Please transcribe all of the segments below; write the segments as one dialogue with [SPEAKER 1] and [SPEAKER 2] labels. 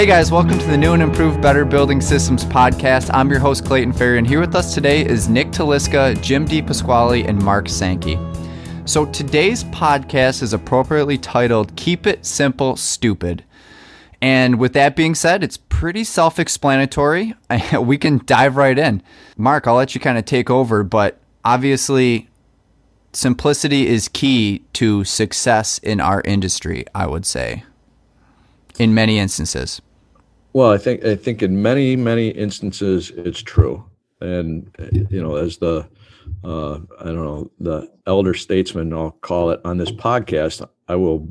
[SPEAKER 1] Hey guys, welcome to the New and Improved Better Building Systems podcast. I'm your host, Clayton Ferry, and here with us today is Nick Taliska, Jim DePasquale, and Mark Sankey. So today's podcast is appropriately titled Keep It Simple, Stupid. And with that being said, it's pretty self explanatory. we can dive right in. Mark, I'll let you kind of take over, but obviously, simplicity is key to success in our industry, I would say, in many instances.
[SPEAKER 2] Well, I think I think in many many instances it's true, and you know, as the uh, I don't know the elder statesman, I'll call it on this podcast, I will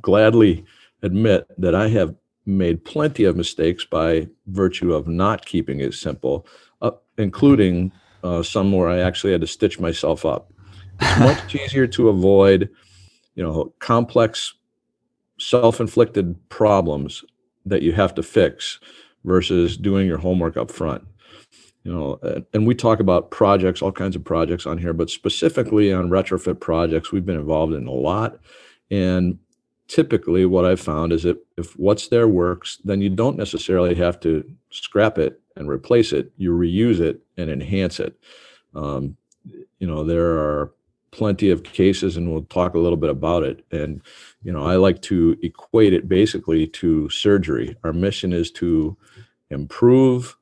[SPEAKER 2] gladly admit that I have made plenty of mistakes by virtue of not keeping it simple, uh, including uh, some where I actually had to stitch myself up. It's much easier to avoid, you know, complex, self-inflicted problems that you have to fix versus doing your homework up front. You know, and we talk about projects, all kinds of projects on here, but specifically on retrofit projects, we've been involved in a lot. And typically what I've found is that if what's there works, then you don't necessarily have to scrap it and replace it. You reuse it and enhance it. Um, you know, there are plenty of cases, and we'll talk a little bit about it. And, you know, I like to equate it basically to surgery. Our mission is to improve,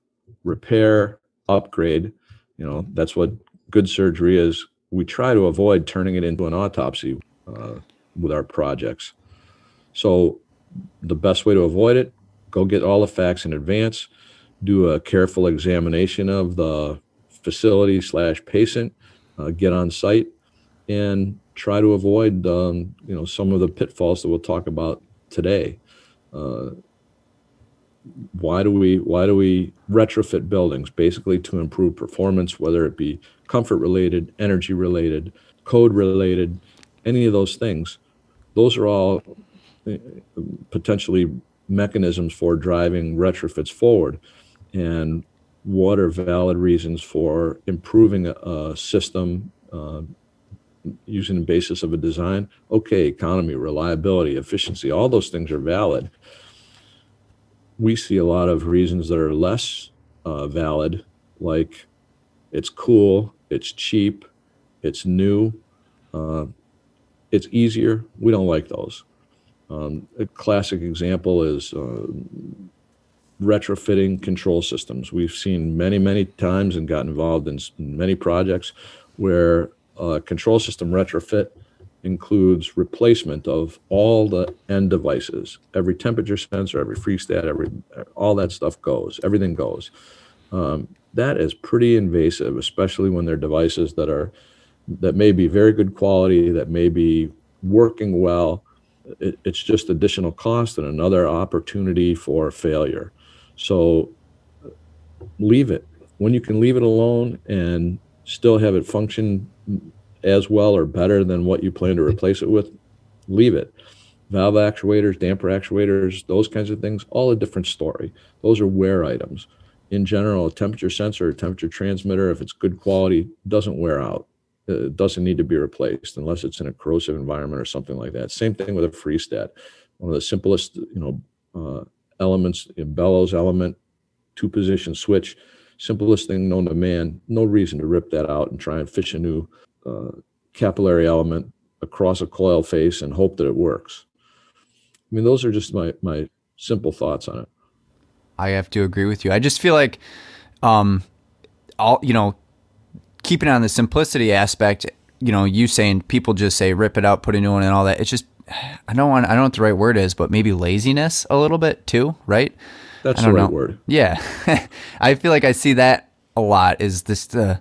[SPEAKER 2] repair, upgrade. You know, that's what good surgery is. We try to avoid turning it into an autopsy uh, with our projects. So the best way to avoid it, go get all the facts in advance, do a careful examination of the facility slash patient, uh, get on site, and try to avoid um, you know some of the pitfalls that we'll talk about today. Uh, why do we why do we retrofit buildings? Basically to improve performance, whether it be comfort related, energy related, code related, any of those things. Those are all potentially mechanisms for driving retrofits forward and what are valid reasons for improving a, a system uh, using the basis of a design okay economy reliability efficiency all those things are valid. We see a lot of reasons that are less uh, valid like it's cool it's cheap it's new uh, it's easier. We don't like those. Um, a classic example is uh, retrofitting control systems. We've seen many, many times and got involved in many projects where a control system retrofit includes replacement of all the end devices, every temperature sensor, every freezestat, every all that stuff goes. Everything goes. Um, that is pretty invasive, especially when they're devices that are that may be very good quality, that may be working well, it, it's just additional cost and another opportunity for failure. So leave it. When you can leave it alone and still have it function as well or better than what you plan to replace it with, leave it. Valve actuators, damper actuators, those kinds of things, all a different story. Those are wear items. In general, a temperature sensor, a temperature transmitter, if it's good quality, doesn't wear out uh, doesn't need to be replaced unless it's in a corrosive environment or something like that. Same thing with a freezestat. One of the simplest, you know, uh, elements, bellows element, two position switch, simplest thing known to man. No reason to rip that out and try and fish a new uh, capillary element across a coil face and hope that it works. I mean, those are just my my simple thoughts on it.
[SPEAKER 1] I have to agree with you. I just feel like, um, all you know, keeping on the simplicity aspect, you know, you saying people just say rip it out, put a new one and all that. It's just I don't want I don't know what the right word is, but maybe laziness a little bit too, right?
[SPEAKER 2] That's the right know. word.
[SPEAKER 1] Yeah. I feel like I see that a lot is this uh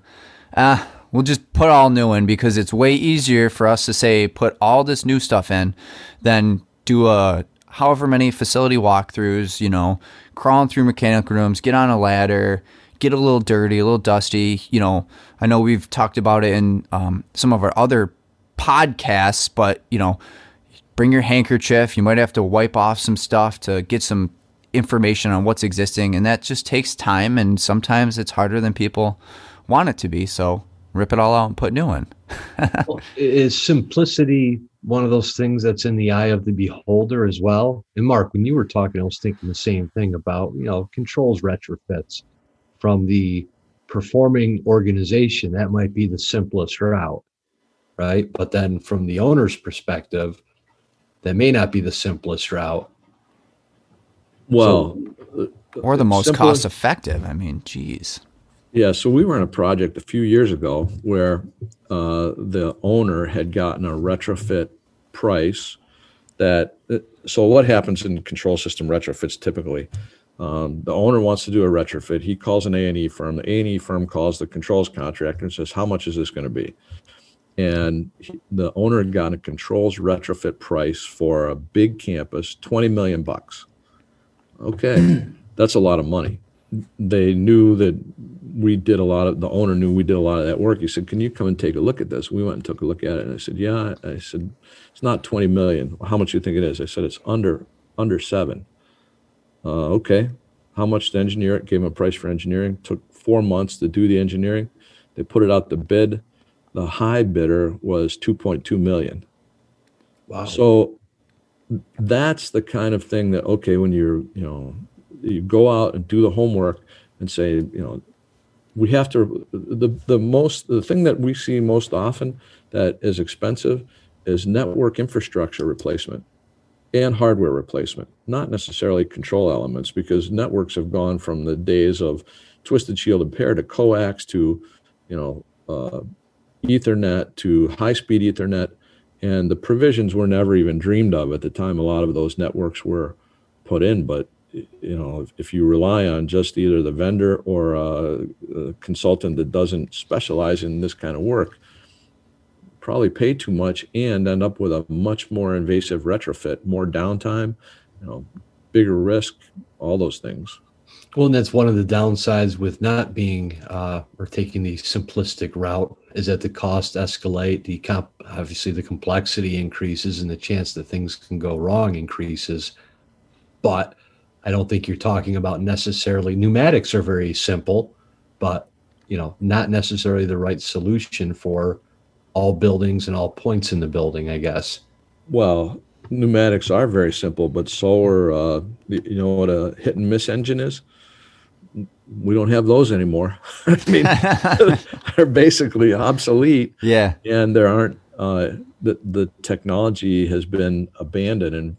[SPEAKER 1] uh we'll just put all new in because it's way easier for us to say put all this new stuff in than do a however many facility walkthroughs, you know, crawling through mechanical rooms, get on a ladder, get a little dirty, a little dusty. You know, I know we've talked about it in um, some of our other podcasts, but you know, bring your handkerchief. You might have to wipe off some stuff to get some information on what's existing, and that just takes time. And sometimes it's harder than people want it to be. So rip it all out and put new in.
[SPEAKER 3] well, is simplicity one of those things that's in the eye of the beholder as well? And Mark, when you were talking, I was thinking the same thing about, you know, controls retrofits from the performing organization. That might be the simplest route, right? But then from the owner's perspective, that may not be the simplest route.
[SPEAKER 2] Well,
[SPEAKER 1] so, or the most cost effective. I mean, geez.
[SPEAKER 2] Yeah, so we were in a project a few years ago where uh, the owner had gotten a retrofit price that. So what happens in control system retrofits typically? Um, the owner wants to do a retrofit. He calls an A and E firm. The A and E firm calls the controls contractor and says, "How much is this going to be?" And he, the owner had gotten a controls retrofit price for a big campus, twenty million bucks. Okay, that's a lot of money they knew that we did a lot of the owner knew we did a lot of that work. He said, "Can you come and take a look at this?" We went and took a look at it, and I said, "Yeah." I said, "It's not twenty million. How much do you think it is?" I said, "It's under under seven. Uh, okay. How much to engineer it? Gave him a price for engineering. Took four months to do the engineering. They put it out the bid. The high bidder was two point two million. Wow. So that's the kind of thing that okay when you're you know you go out and do the homework and say, you know, we have to the the most the thing that we see most often that is expensive is network infrastructure replacement and hardware replacement, not necessarily control elements, because networks have gone from the days of twisted shielded pair to coax to, you know, uh, Ethernet to high speed Ethernet, and the provisions were never even dreamed of at the time. A lot of those networks were put in, but you know, if you rely on just either the vendor or a, a, consultant that doesn't specialize in this kind of work, probably pay too much and end up with a much more invasive retrofit, more downtime, you know, bigger risk, all those things.
[SPEAKER 3] Well, and that's one of the downsides with not being uh, or taking the simplistic route is that the cost escalate, the comp, obviously the complexity increases, and the chance that things can go wrong increases. But I don't think you're talking about necessarily pneumatics are very simple, but you know, not necessarily the right solution for all buildings and all points in the building, I guess.
[SPEAKER 2] Well, pneumatics are very simple, but so are uh, you know what a hit and miss engine is. We don't have those anymore. I mean, they're basically obsolete.
[SPEAKER 1] Yeah,
[SPEAKER 2] and there aren't. Uh, the the technology has been abandoned and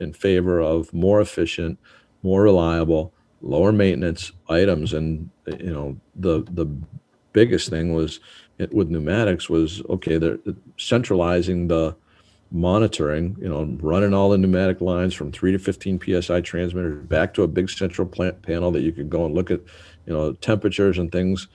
[SPEAKER 2] in favor of more efficient, more reliable, lower maintenance items. And you know, the the biggest thing was it, with pneumatics was okay. They're centralizing the monitoring. You know, running all the pneumatic lines from three to fifteen psi transmitters back to a big central plant panel that you could go and look at. You know, temperatures and things.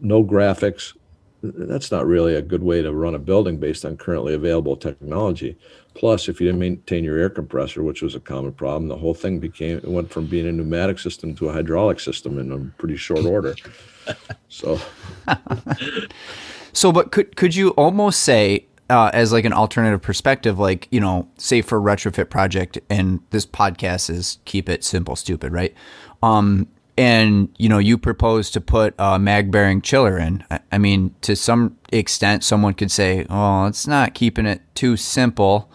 [SPEAKER 2] No graphics, that's not really a good way to run a building based on currently available technology. Plus, if you didn't maintain your air compressor, which was a common problem, the whole thing became it went from being a pneumatic system to a hydraulic system in a pretty short order. so,
[SPEAKER 1] so, but could could you almost say uh, as like an alternative perspective, like you know, say for retrofit project, and this podcast is keep it simple, stupid, right? Um, and you know you propose to put a mag bearing chiller in. I mean to some extent someone could say oh it's not keeping it too simple.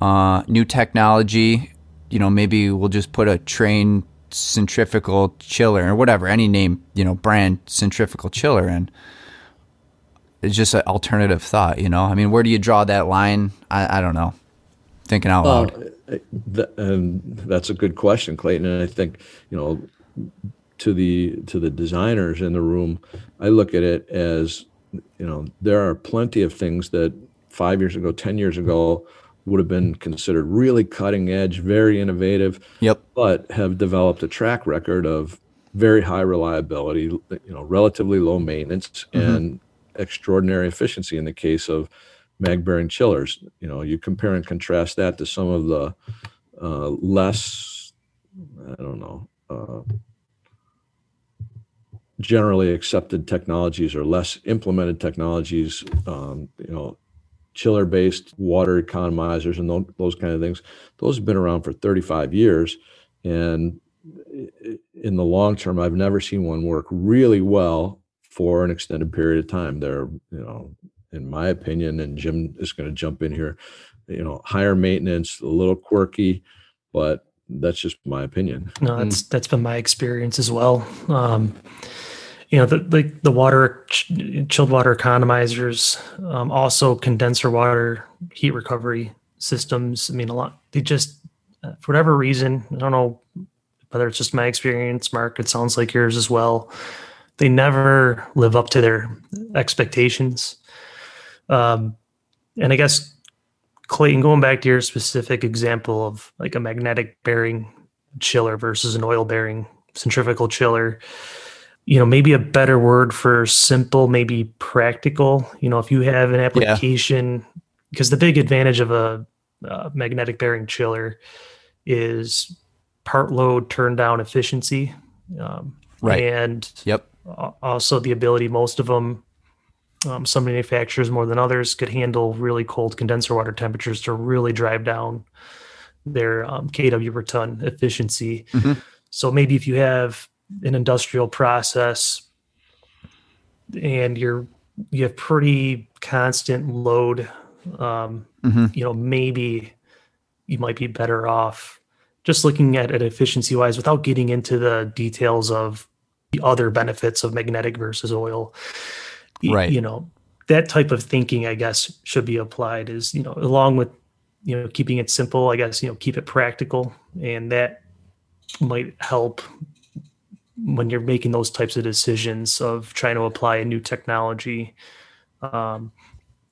[SPEAKER 1] Uh, new technology you know maybe we'll just put a Trane centrifugal chiller or whatever any name you know brand centrifugal chiller in it's just an alternative thought you know i mean where do you draw that line i, I don't know thinking out well, loud
[SPEAKER 2] and that's a good question clayton and i think you know to the to the designers in the room, I look at it as you know there are plenty of things that five years ago, ten years ago would have been considered really cutting edge, very innovative.
[SPEAKER 1] Yep.
[SPEAKER 2] But have developed a track record of very high reliability, you know, relatively low maintenance mm-hmm. and extraordinary efficiency in the case of mag bearing chillers. You know, you compare and contrast that to some of the uh, less, I don't know, uh, generally accepted technologies or less implemented technologies, um, you know, chiller based water economizers and those, those kind of things, those have been around for 35 years. And in the long term, I've never seen one work really well for an extended period of time. They're, you know, in my opinion, and Jim is going to jump in here, you know, higher maintenance, a little quirky, but that's just my opinion.
[SPEAKER 4] No, that's mm. that's been my experience as well. Um, you know, the the, the water ch- chilled water economizers, um, also condenser water heat recovery systems. I mean, a lot. They just, uh, for whatever reason, I don't know whether it's just my experience, Mark. It sounds like yours as well. They never live up to their expectations. Um, and I guess Clayton, going back to your specific example of like a magnetic bearing chiller versus an oil bearing centrifugal chiller, you know, maybe a better word for simple, maybe practical. You know, if you have an application, yeah. because the big advantage of a, a magnetic bearing chiller is part load turn down efficiency. Um,
[SPEAKER 1] right.
[SPEAKER 4] And
[SPEAKER 1] yep.
[SPEAKER 4] Also the ability, most of them um, some manufacturers more than others could handle really cold condenser water temperatures to really drive down their um, kW per ton efficiency. Mm-hmm. So maybe if you have an industrial process and you're you have pretty constant load, um, mm-hmm. you know maybe you might be better off just looking at it efficiency wise without getting into the details of the other benefits of magnetic versus oil.
[SPEAKER 1] Right.
[SPEAKER 4] you know that type of thinking i guess should be applied is you know along with you know keeping it simple i guess you know keep it practical. And that might help when you're making those types of decisions of trying to apply a new technology. Um,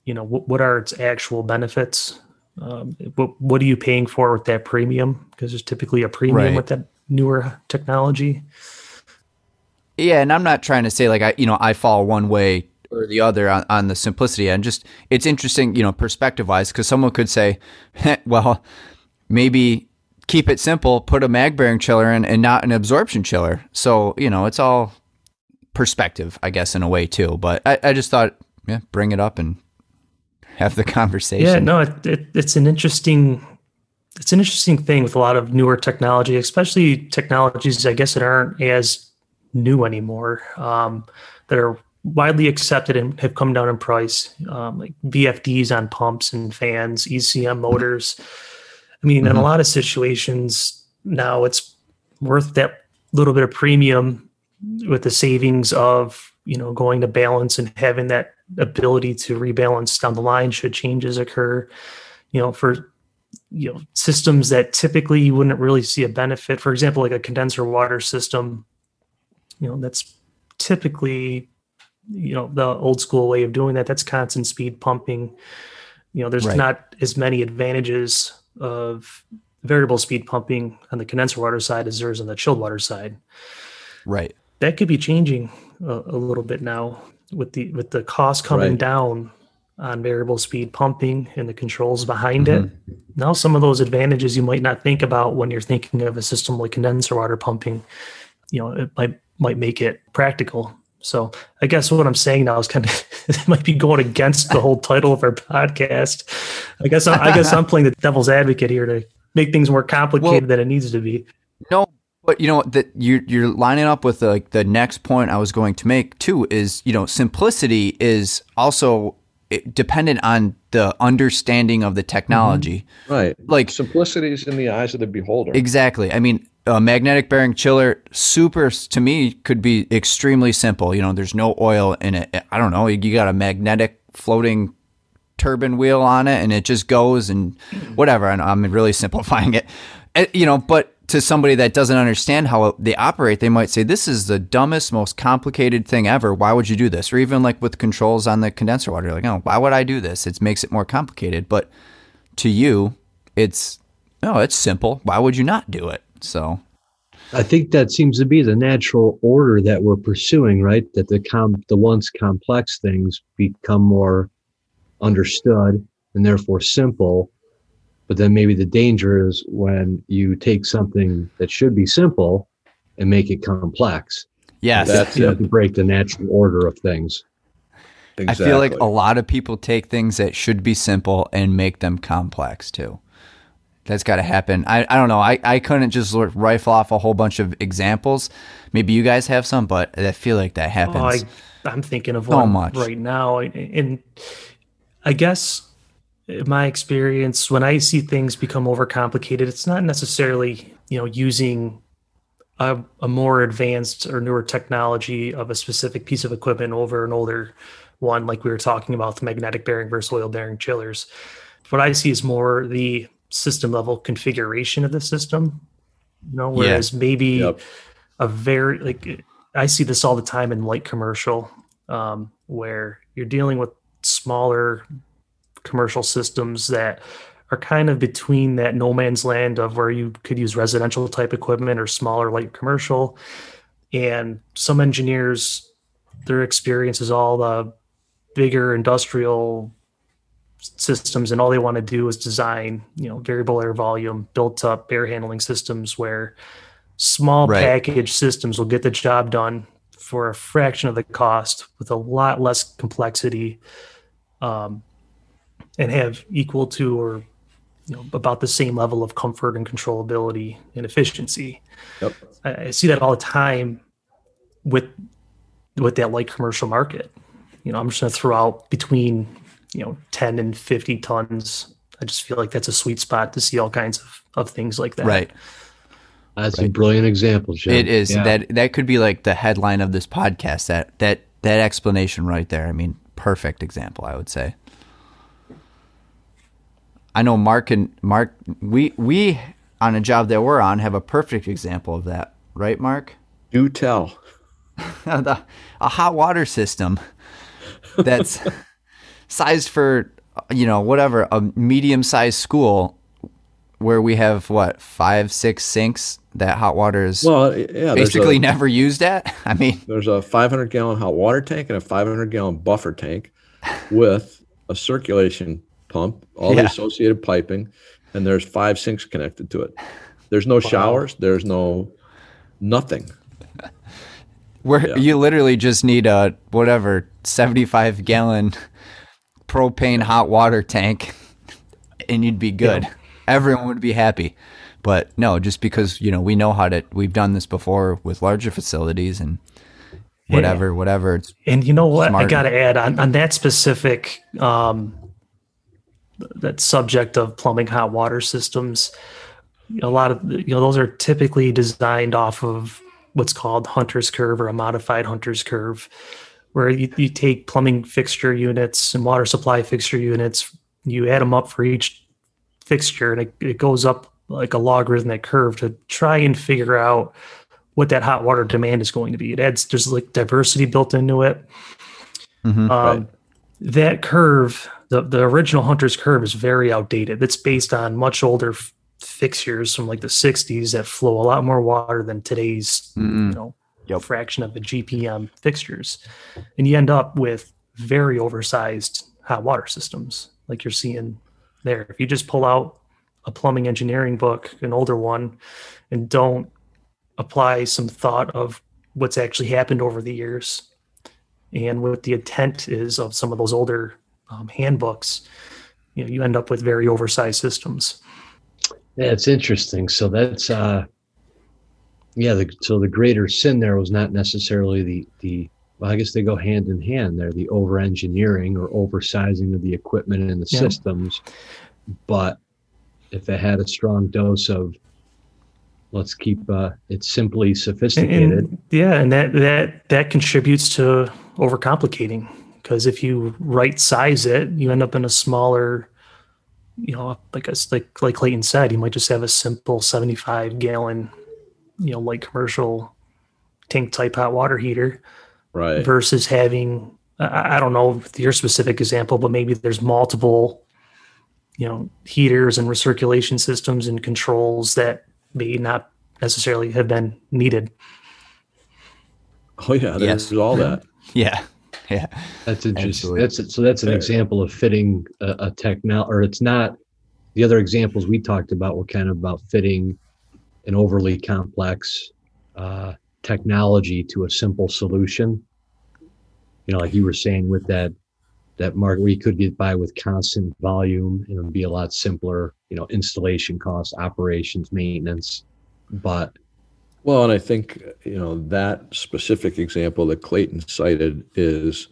[SPEAKER 4] you know what, what are its actual benefits? Um, what, what are you paying for with that premium? Because there's typically a premium right. with that newer technology
[SPEAKER 1] yeah and i'm not trying to say like i you know i fall one way or the other on, on the simplicity and just it's interesting you know perspective wise because someone could say well maybe keep it simple put a mag bearing chiller in and not an absorption chiller. So you know it's all perspective i guess in a way too. But i, I just thought yeah bring it up and have the conversation.
[SPEAKER 4] yeah no it, it, it's an interesting it's an interesting thing with a lot of newer technology especially technologies i guess that aren't as new anymore um, that are widely accepted and have come down in price, um, like VFDs on pumps and fans, ECM motors. I mean, mm-hmm. in a mm-hmm. lot of situations now, it's worth that little bit of premium with the savings of you know going to balance and having that ability to rebalance down the line should changes occur. You know, for you know systems that typically you wouldn't really see a benefit. For example, like a condenser water system. You know, that's typically you know the old school way of doing that that's constant speed pumping you know there's right. not as many advantages of variable speed pumping on the condenser water side as there is on the chilled water side
[SPEAKER 1] right
[SPEAKER 4] that could be changing a, a little bit now with the with the cost coming right. down on variable speed pumping and the controls behind mm-hmm. it now some of those advantages you might not think about when you're thinking of a system like condenser water pumping you know it might might make it practical so I guess what I'm saying now is kind of it might be going against the whole title of our podcast. I guess I, I guess I'm playing the devil's advocate here to make things more complicated well, than it needs to be.
[SPEAKER 1] No, but you know that you're you're lining up with the, like the next point I was going to make too is you know simplicity is also dependent on the understanding of the technology.
[SPEAKER 2] Mm-hmm. Right. Like simplicity is in the eyes of the beholder.
[SPEAKER 1] Exactly. I mean, a magnetic bearing chiller super to me could be extremely simple. You know there's no oil in it. I don't know. You got a magnetic floating turbine wheel on it and it just goes and whatever. And i'm really simplifying it. Eh, you know but to somebody that doesn't understand how they operate they might say this is the dumbest most complicated thing ever. Why would you do this? Or even like with controls on the condenser water like oh why would i do this? It makes it more complicated. But to you it's no it's simple. Why would you not do it so
[SPEAKER 3] I think that seems to be the natural order that we're pursuing, right? That the com the once complex things become more understood and therefore simple. But then maybe the danger is when you take something that should be simple and make it complex.
[SPEAKER 1] Yes.
[SPEAKER 3] That's you have to break the natural order of things.
[SPEAKER 1] Exactly. I feel like a lot of people take things that should be simple and make them complex too. That's got to happen. I, I don't know. I, I couldn't just rifle off a whole bunch of examples. Maybe you guys have some, but I feel like that happens. Oh, I,
[SPEAKER 4] I'm thinking of
[SPEAKER 1] So
[SPEAKER 4] one
[SPEAKER 1] much.
[SPEAKER 4] right now, and I guess in my experience, when I see things become overcomplicated, it's not necessarily you know using a, a more advanced or newer technology of a specific piece of equipment over an older one, like we were talking about the magnetic bearing versus oil bearing chillers. What I see is more the system level configuration of the system. You know,
[SPEAKER 1] Yeah.
[SPEAKER 4] whereas maybe
[SPEAKER 2] Yep.
[SPEAKER 4] a very like I see this all the time in light commercial, um, where you're dealing with smaller commercial systems that are kind of between that no man's land of where you could use residential type equipment or smaller light commercial. And some engineers, their experience is all the bigger industrial systems, and all they want to do is design, you know, variable air volume, built up air handling systems where small
[SPEAKER 1] Right.
[SPEAKER 4] package systems will get the job done for a fraction of the cost with a lot less complexity um, and have equal to or you know about the same level of comfort and controllability and efficiency
[SPEAKER 2] Yep.
[SPEAKER 4] I, I see that all the time with with that light commercial market you know i'm just going to throw out between you know 10 and 50 tons i just feel like that's a sweet spot to see all kinds of, of things like that
[SPEAKER 1] Right.
[SPEAKER 3] That's a brilliant example, Jim.
[SPEAKER 1] It is
[SPEAKER 3] Yeah.
[SPEAKER 1] that that could be like the headline of this podcast. That that that explanation right there. I mean, perfect example. I would say. I know Mark and Mark. We we on a job that we're on have a perfect example of that, right, Mark?
[SPEAKER 2] Do tell.
[SPEAKER 1] the, a hot water system that's sized for you know whatever a medium sized school where we have what five six sinks that hot water is
[SPEAKER 2] Well, yeah,
[SPEAKER 1] basically
[SPEAKER 2] a,
[SPEAKER 1] never used at i mean
[SPEAKER 2] there's a 500 gallon hot water tank and a 500 gallon buffer tank with a circulation pump, all
[SPEAKER 1] Yeah.
[SPEAKER 2] the associated piping, and there's five sinks connected to it. There's no showers. There's no nothing.
[SPEAKER 1] where
[SPEAKER 2] Yeah.
[SPEAKER 1] you literally just need a whatever 75 gallon propane hot water tank and you'd be good. Everyone would be happy. But no just because you know we know how to we've done this before with larger facilities and whatever whatever. It's
[SPEAKER 4] And you know what? I got to add on, on that specific um, that subject of plumbing hot water systems. A lot of you know those are typically designed off of what's called Hunter's curve or a modified Hunter's curve, where you, you take plumbing fixture units and water supply fixture units, you add them up for each fixture, and it, it goes up like a logarithmic curve to try and figure out what that hot water demand is going to be. It adds there's like diversity built into it.
[SPEAKER 1] Mhm.
[SPEAKER 4] Um, That curve, the the original Hunter's curve, is very outdated. It's based on much older f- fixtures from like the '60s that flow a lot more water than today's
[SPEAKER 1] Mm-mm.
[SPEAKER 4] you know
[SPEAKER 1] Yep.
[SPEAKER 4] fraction of the GPM fixtures, and you end up with very oversized hot water systems like you're seeing there. If you just pull out a plumbing engineering book, an older one, and don't apply some thought of what's actually happened over the years and what the intent is of some of those older um, handbooks, you know, you end up with very oversized systems.
[SPEAKER 3] Yeah, it's interesting. So that's uh yeah, the, so the greater sin there was not necessarily the the well, I guess they go hand in hand. They're the over engineering or oversizing of the equipment and the
[SPEAKER 4] Yeah.
[SPEAKER 3] systems. But if it had a strong dose of let's keep uh it simply
[SPEAKER 4] And,
[SPEAKER 3] sophisticated.
[SPEAKER 4] and- yeah, and that that that contributes to overcomplicating because if you right size it, you end up in a smaller, you know, like a, like like Clayton said, you might just have a simple seventy five gallon, you know, light commercial tank type hot water heater
[SPEAKER 2] Right.
[SPEAKER 4] versus having I, I don't know your specific example, but maybe there's multiple, you know, heaters and recirculation systems and controls that may not necessarily have been needed.
[SPEAKER 2] Oh yeah. There's
[SPEAKER 1] Yes.
[SPEAKER 2] all that.
[SPEAKER 1] yeah yeah
[SPEAKER 3] That's interesting.
[SPEAKER 1] Absolutely.
[SPEAKER 3] That's so. That's an
[SPEAKER 2] Fair.
[SPEAKER 3] example of fitting a, a techno, or it's not. The other examples we talked about were kind of about fitting an overly complex uh, technology to a simple solution. You know, like you were saying with that that market where you could get by with constant volume and it would be a lot simpler. You know, installation costs, operations, maintenance, but
[SPEAKER 2] Well, and I think you know that specific example that Clayton cited is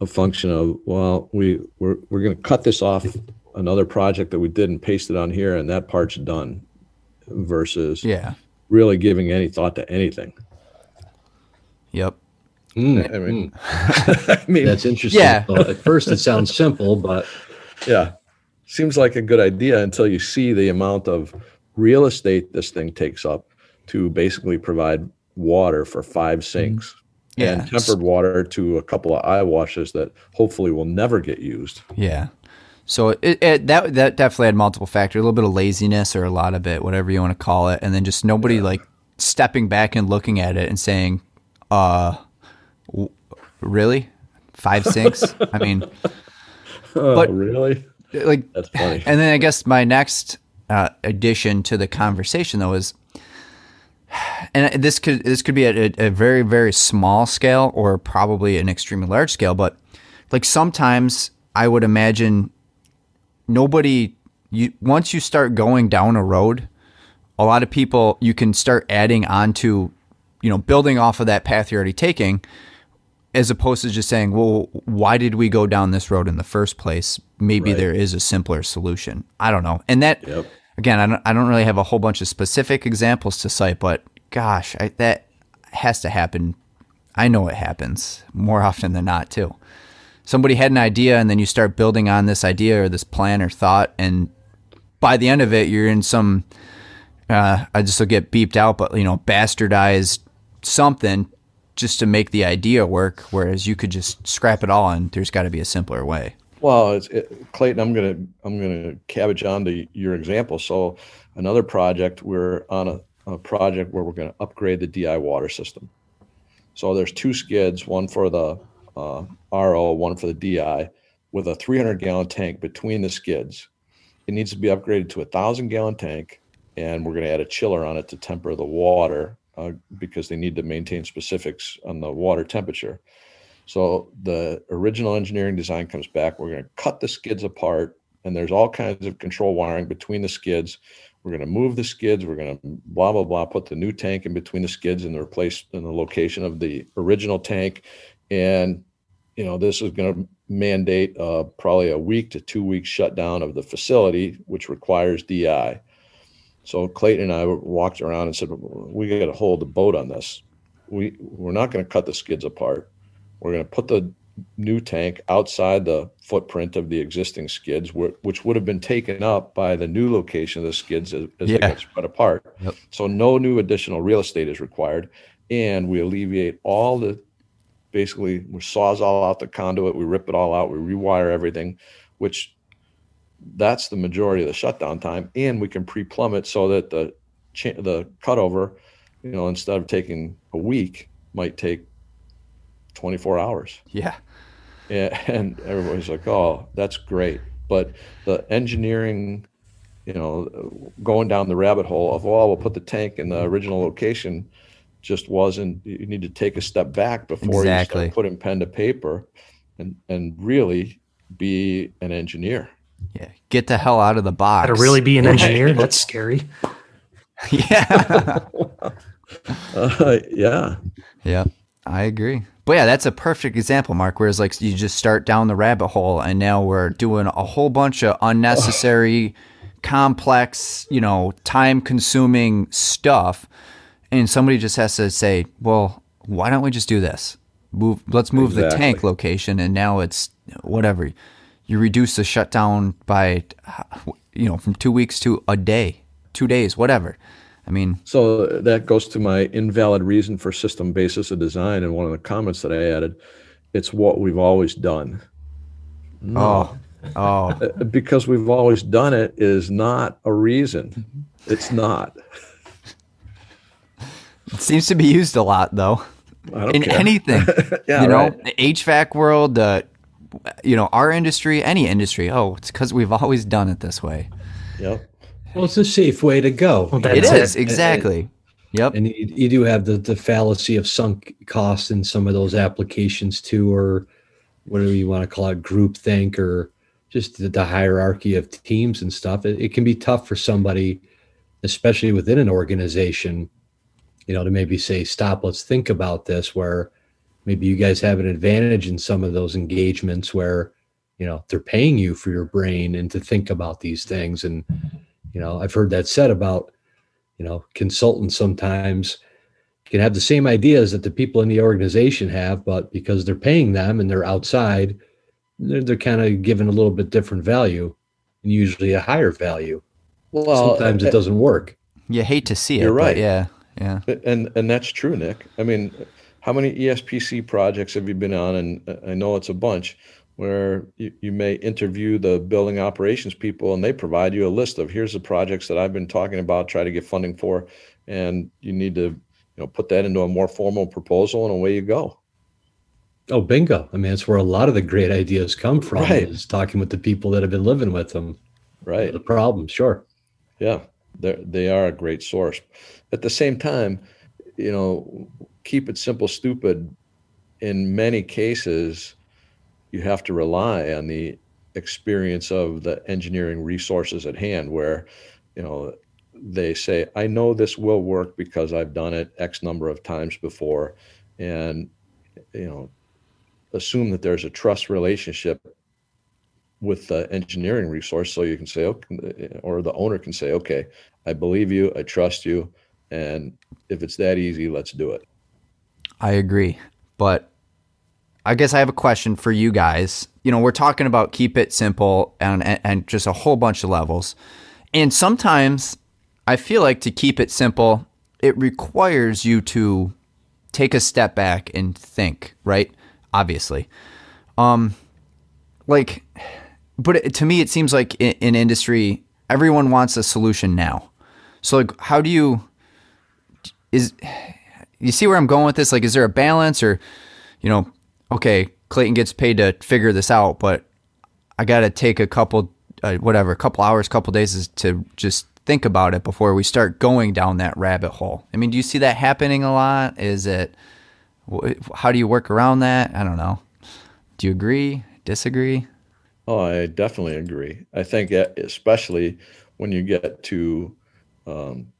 [SPEAKER 2] a function of well, we we're we're going to cut this off another project that we did and paste it on here, and that part's done, versus
[SPEAKER 1] Yeah.
[SPEAKER 2] really giving any thought to anything.
[SPEAKER 1] Yep.
[SPEAKER 3] Mm,
[SPEAKER 2] I mean,
[SPEAKER 3] mm.
[SPEAKER 2] I mean,
[SPEAKER 3] that's interesting.
[SPEAKER 1] Yeah.
[SPEAKER 3] So at first, it sounds simple, but
[SPEAKER 2] yeah, seems like a good idea until you see the amount of real estate this thing takes up to basically provide water for five sinks
[SPEAKER 1] Yeah.
[SPEAKER 2] and tempered water to a couple of eye washes that hopefully will never get used.
[SPEAKER 1] Yeah. So it, it that that definitely had multiple factors, a little bit of laziness or a lot of it, whatever you want to call it, and then just nobody like stepping back and looking at it and saying, "Uh, w- really, five sinks? I mean,
[SPEAKER 2] Oh,
[SPEAKER 1] But-
[SPEAKER 2] really?
[SPEAKER 1] like
[SPEAKER 2] That's funny.
[SPEAKER 1] And then I guess my next uh, addition to the conversation though is, and this could this could be at a, a very very small scale or probably an extremely large scale, but like sometimes I would imagine nobody you once you start going down a road, a lot of people you can start adding onto, you know, building off of that path you're already taking as opposed to just saying, well, why did we go down this road in the first place? Maybe
[SPEAKER 2] Right.
[SPEAKER 1] there is a simpler solution. I don't know. And that,
[SPEAKER 2] Yep.
[SPEAKER 1] again, I don't, I don't really have a whole bunch of specific examples to cite, but gosh, I, that has to happen. I know it happens more often than not, too. Somebody had an idea, and then you start building on this idea or this plan or thought, and by the end of it, you're in some. Uh, I just will get beeped out, but you know, bastardized something just to make the idea work. Whereas you could just scrap it all, and there's got to be a simpler way.
[SPEAKER 2] Well, it, Clayton, I'm gonna I'm gonna cabbage on to your example. So, another project we're on a, a project where we're going to upgrade the DI water system. So there's two skids, one for the uh, RO, one for the DI, with a 300 gallon tank between the skids. It needs to be upgraded to a thousand gallon tank, and we're going to add a chiller on it to temper the water uh, because they need to maintain specifics on the water temperature. So the original engineering design comes back. We're going to cut the skids apart, and there's all kinds of control wiring between the skids. We're going to move the skids. We're going to blah blah blah. Put the new tank in between the skids and the replace in the location of the original tank, and you know this is going to mandate uh, probably a week to two weeks shutdown of the facility, which requires DI. So Clayton and I walked around and said, "We got to hold the boat on this. We we're not going to cut the skids apart. We're going to put the new tank outside the footprint of the existing skids, which would have been taken up by the new location of the skids as, as
[SPEAKER 1] Yeah.
[SPEAKER 2] they get spread apart.
[SPEAKER 1] Yep.
[SPEAKER 2] So no new additional real estate is required, and we alleviate all the basically we Sawzall out the conduit, we rip it all out, we rewire everything, which that's the majority of the shutdown time, and we can pre-plumb it so that the cha- the cutover, you know, instead of taking a week, might take 24 hours.
[SPEAKER 1] Yeah.
[SPEAKER 2] Yeah, and everybody's like, "Oh, that's great," but the engineering, you know, going down the rabbit hole of, "Well, we'll put the tank in the original location," just wasn't. You need to take a step back before
[SPEAKER 1] Exactly.
[SPEAKER 2] you start putting pen to paper, and and really be an engineer.
[SPEAKER 1] Yeah. Get the hell out of the box.
[SPEAKER 4] Got to really be an engineer. That's scary.
[SPEAKER 1] yeah.
[SPEAKER 2] Uh, yeah,
[SPEAKER 1] Yeah, I agree. But yeah, that's a perfect example, Mark. Whereas like you just start down the rabbit hole, and now we're doing a whole bunch of unnecessary, complex, you know, time-consuming stuff, and somebody just has to say, "Well, why don't we just do this? Move. Let's move the tank location, and now it's whatever. You reduce the shutdown by, you know, from two weeks to a day, two days, whatever. I mean,
[SPEAKER 2] So that goes to my invalid reason for system basis of design, and one of the comments that I added, it's what we've always done.
[SPEAKER 1] oh, oh,
[SPEAKER 2] Uh, because we've always done it is not a reason. It's not.
[SPEAKER 1] It seems to be used a lot though.
[SPEAKER 2] I don't
[SPEAKER 1] In
[SPEAKER 2] care.
[SPEAKER 1] anything.
[SPEAKER 2] Yeah,
[SPEAKER 1] you know,
[SPEAKER 2] right.
[SPEAKER 1] HVAC world, the you know, our industry, any industry. Oh, it's because we've always done it this way.
[SPEAKER 2] Yep.
[SPEAKER 3] well, it's a safe way to go.
[SPEAKER 4] Well,
[SPEAKER 1] It
[SPEAKER 4] That's
[SPEAKER 1] is
[SPEAKER 4] it.
[SPEAKER 1] exactly. Yep.
[SPEAKER 3] And you, you do have the, the fallacy of sunk costs in some of those applications too, or whatever you want to call it, group think, or just the, the hierarchy of teams and stuff. It, it can be tough for somebody, especially within an organization, you know, to maybe say, stop, let's think about this, where maybe you guys have an advantage in some of those engagements where, you know, they're paying you for your brain and to think about these things. And, you know, I've heard that said about, you know, consultants sometimes can have the same ideas that the people in the organization have, but because they're paying them and they're outside, they're, they're kind of given a little bit different value and usually a higher value. Well, sometimes it uh, doesn't work.
[SPEAKER 1] You hate to see it.
[SPEAKER 2] You're right.
[SPEAKER 1] yeah. Yeah.
[SPEAKER 2] And and that's true, Nick. I mean, how many ESPC projects have you been on? And I know it's a bunch where you, you may interview the building operations people and they provide you a list of here's the projects that I've been talking about, try to get funding for, and you need to, you know, put that into a more formal proposal and away you go.
[SPEAKER 3] Oh, bingo. I mean, it's where a lot of the great ideas come from right. is talking with the people that have been living with them.
[SPEAKER 2] Right.
[SPEAKER 3] The problem, sure.
[SPEAKER 2] Yeah. They they are a great source. At the same time, you know, keep it simple, stupid. In many cases, you have to rely on the experience of the engineering resources at hand, where, you know, they say, I know this will work because I've done it X number of times before. And, you know, assume that there's a trust relationship with the engineering resource so you can say okay or the owner can say okay i believe you i trust you and if it's that easy let's do it.
[SPEAKER 1] I agree but i guess i have a question for you guys. You know we're talking about keep it simple and and, and just a whole bunch of levels and sometimes i feel like to keep it simple it requires you to take a step back and think right? Obviously. Um like but it, to me, it seems like in, in, industry, everyone wants a solution now. So, like, how do you is you see where I'm going with this? Like, is there a balance, or you know, okay, Clayton gets paid to figure this out, but I got to take a couple, uh, whatever, a couple hours, couple days is to just think about it before we start going down that rabbit hole. I mean, do you see that happening a lot? Is it how do you work around that? I don't know. Do you agree? Disagree?
[SPEAKER 2] Oh, I definitely agree. I think especially when you get to, um,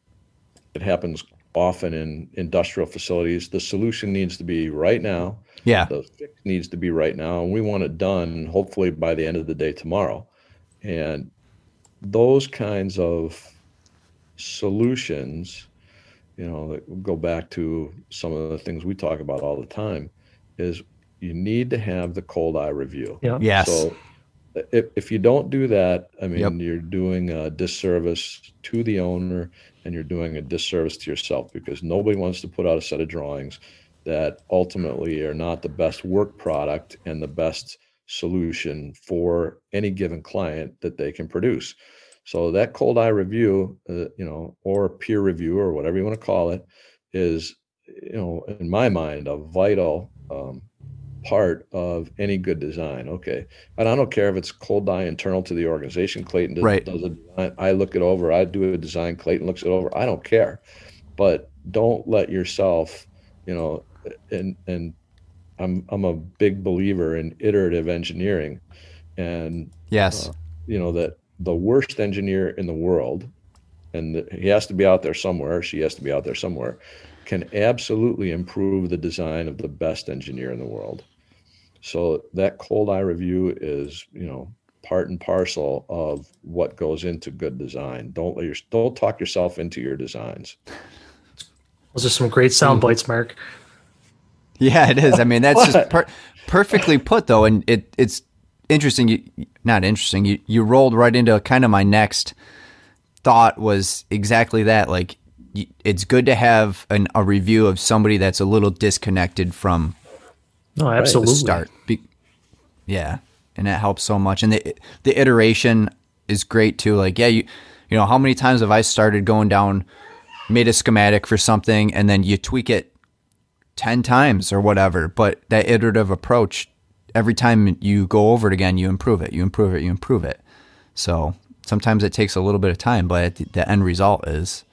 [SPEAKER 2] it happens often in industrial facilities. The solution needs to be right now.
[SPEAKER 1] Yeah.
[SPEAKER 2] The fix needs to be right now, and we want it done hopefully by the end of the day tomorrow. And those kinds of solutions, you know, that go back to some of the things we talk about all the time, is you need to have the cold eye review.
[SPEAKER 1] Yeah. Yes.
[SPEAKER 2] So if, if you don't do that, I mean, yep. you're doing a disservice to the owner and you're doing a disservice to yourself because nobody wants to put out a set of drawings that ultimately are not the best work product and the best solution for any given client that they can produce. So that cold eye review, uh, you know, or peer review or whatever you want to call it, is, you know, in my mind, a vital um, part of any good design. Okay. And I don't care if it's cold eye internal to the organization. Clayton does,
[SPEAKER 1] right.
[SPEAKER 2] does a design. I look it over. I do a design. Clayton looks it over. I don't care. But don't let yourself, you know, and and I'm I'm a big believer in iterative engineering. And
[SPEAKER 1] yes, uh,
[SPEAKER 2] you know that the worst engineer in the world, and he has to be out there somewhere. She has to be out there somewhere can absolutely improve the design of the best engineer in the world. So that cold eye review is, you know, part and parcel of what goes into good design. Don't let your don't talk yourself into your designs.
[SPEAKER 4] Those are some great sound bites, Mark.
[SPEAKER 1] Yeah, it is. I mean, that's just per- perfectly put, though, and it it's interesting. You, not interesting. You you rolled right into kind of my next thought was exactly that. Like, it's good to have an, a review of somebody that's a little disconnected from
[SPEAKER 4] no, absolutely.
[SPEAKER 1] Right, start. Be, yeah, and that helps so much. And the the iteration is great too. Like, yeah, you you know, how many times have I started going down, made a schematic for something, and then you tweak it ten times or whatever. But that iterative approach, every time you go over it again, you improve it, you improve it, you improve it. So sometimes it takes a little bit of time, but the end result is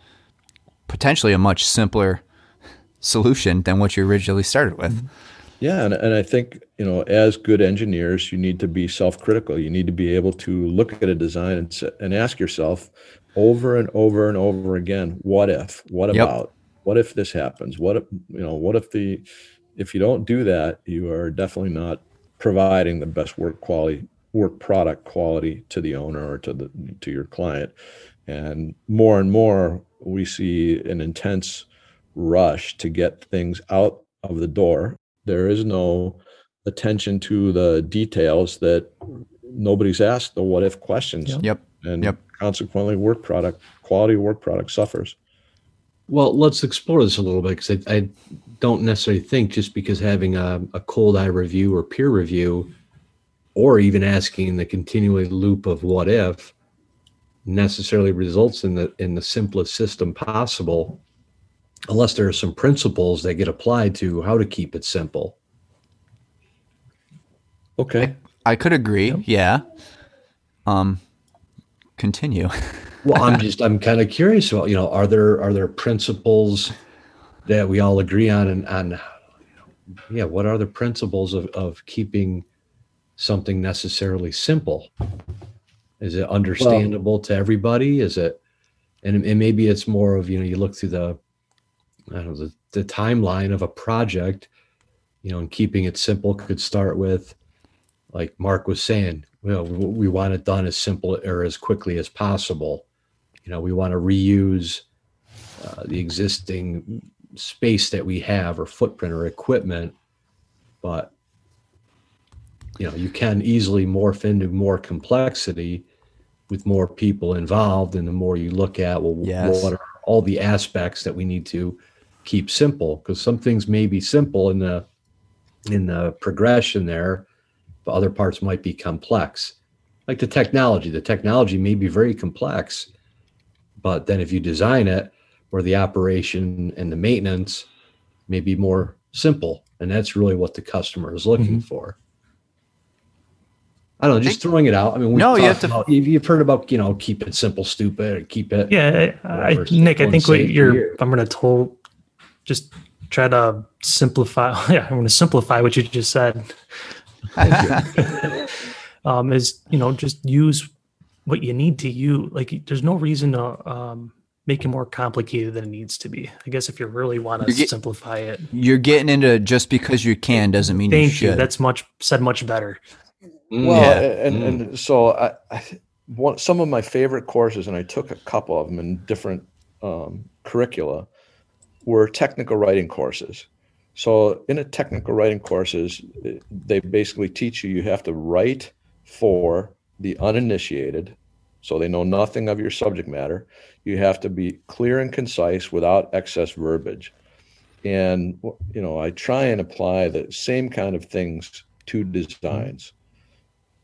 [SPEAKER 1] potentially a much simpler solution than what you originally started with. Mm-hmm.
[SPEAKER 2] Yeah, and, and I think you know, as good engineers, you need to be self-critical. You need to be able to look at a design and and ask yourself over and over and over again, what if? What
[SPEAKER 1] yep.
[SPEAKER 2] about? what if this happens what if you know what if the if you don't do that you are definitely not providing the best work quality work product quality to the owner or to the to your client and more and more we see an intense rush to get things out of the door there is no attention to the details that nobody's asked the what if questions
[SPEAKER 1] Yep.
[SPEAKER 2] and
[SPEAKER 1] Yep.
[SPEAKER 2] consequently work product quality work product suffers
[SPEAKER 3] Well, let's explore this a little bit because I, I don't necessarily think just because having a, a cold eye review or peer review, or even asking the continuing loop of what if, necessarily results in the in the simplest system possible, unless there are some principles that get applied to how to keep it simple.
[SPEAKER 2] okay
[SPEAKER 1] I could agree. Yeah. Um, continue.
[SPEAKER 3] Well, I'm just I'm kind of curious about you know are there are there principles that we all agree on and on yeah what are the principles of of keeping something necessarily simple? Is it understandable to everybody? Is it and, and maybe it's more of you know you look through the I don't know the, the timeline of a project, you know, and keeping it simple could start with like Mark was saying, you know, we, we want it done as simple or as quickly as possible. You know, we want to reuse uh, the existing space that we have or footprint or equipment, but you know, you can easily morph into more complexity with more people involved. And the more you look at, well,
[SPEAKER 1] Yes.
[SPEAKER 3] what are all the aspects that we need to keep simple? Because some things may be simple in the in the progression there, but other parts might be complex. Like the technology, the technology may be very complex, but then if you design it or the operation and the maintenance may be more simple, and that's really what the customer is looking mm-hmm. for. I don't know, just throwing it out. I mean,
[SPEAKER 1] No, you have to-
[SPEAKER 3] about, you've heard about, you know, keep it simple, stupid, or keep it.
[SPEAKER 4] Yeah, I, Nick, I think what you're,
[SPEAKER 3] you.
[SPEAKER 4] I'm going to just try to simplify. Yeah, I'm going to simplify what you just said. um, is you know just use what you need to use. Like, there's no reason to um, make it more complicated than it needs to be. I guess if you really want to
[SPEAKER 1] get-
[SPEAKER 4] simplify it,
[SPEAKER 1] You're getting into just because you can doesn't mean you should.
[SPEAKER 4] you. That's much said much better.
[SPEAKER 3] Mm.
[SPEAKER 2] Well,
[SPEAKER 1] Yeah.
[SPEAKER 2] and, and so I, I, one, some of my favorite courses, and I took a couple of them in different um, curricula, were technical writing courses. So in a technical writing courses, they basically teach you you have to write for the uninitiated, so they know nothing of your subject matter. You have to be clear and concise without excess verbiage. And you know, I try and apply the same kind of things to designs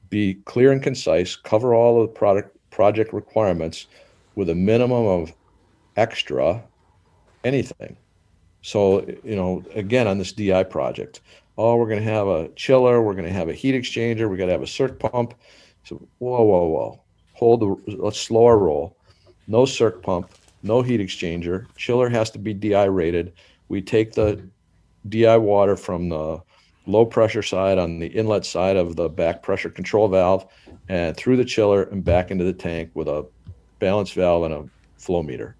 [SPEAKER 2] be clear and concise, cover all of the product project requirements with a minimum of extra anything. So, you know, again, on this DI project, oh, we're going to have a chiller, we're going to have a heat exchanger, we got to have a circ pump. So, whoa, whoa, whoa, hold the, let's slow our roll. No circ pump, no heat exchanger. Chiller has to be DI rated. We take the DI water from the low pressure side on the inlet side of the back pressure control valve and through the chiller and back into the tank with a balance valve and a flow meter.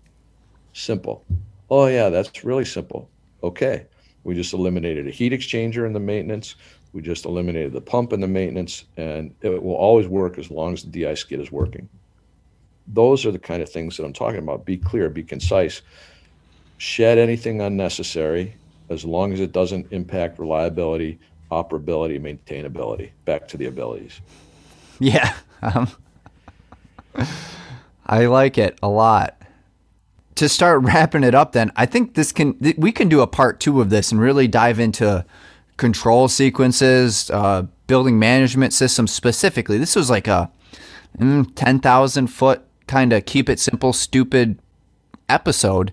[SPEAKER 2] Simple. Oh, yeah, that's really simple. Okay. We just eliminated a heat exchanger in the maintenance. We just eliminated the pump in the maintenance, and it will always work as long as the DI skid is working. Those are the kind of things that I'm talking about. Be clear, be concise, shed anything unnecessary as long as it doesn't impact reliability, operability, maintainability. Back to the abilities.
[SPEAKER 1] Yeah. Um, I like it a lot. To start wrapping it up, then I think this can th- we can do a part two of this and really dive into control sequences, uh, building management systems specifically. This was like a mm, ten thousand foot kind of keep it simple, stupid episode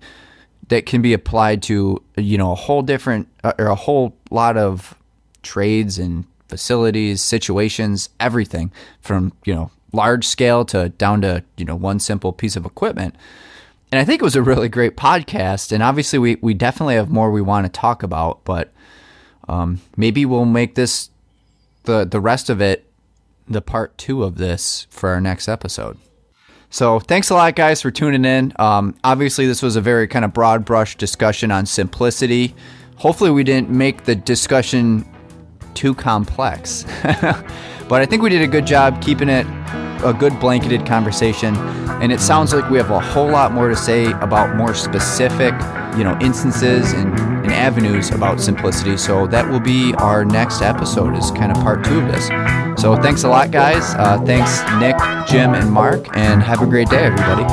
[SPEAKER 1] that can be applied to you know a whole different uh, or a whole lot of trades and facilities, situations, everything from, you know, large scale to down to, you know, one simple piece of equipment. And I think it was a really great podcast. And obviously, we, we definitely have more we want to talk about, but um, maybe we'll make this the, the rest of it the part two of this for our next episode. So thanks a lot, guys, for tuning in. Um, obviously, this was a very kind of broad brush discussion on simplicity. Hopefully, we didn't make the discussion too complex, but I think we did a good job keeping it a good blanketed conversation. And it sounds like we have a whole lot more to say about more specific, you know, instances and, and avenues about simplicity. So that will be our next episode, is kind of part two of this. So thanks a lot, guys. Uh, thanks, Nick, Jim, and Mark, and have a great day, everybody.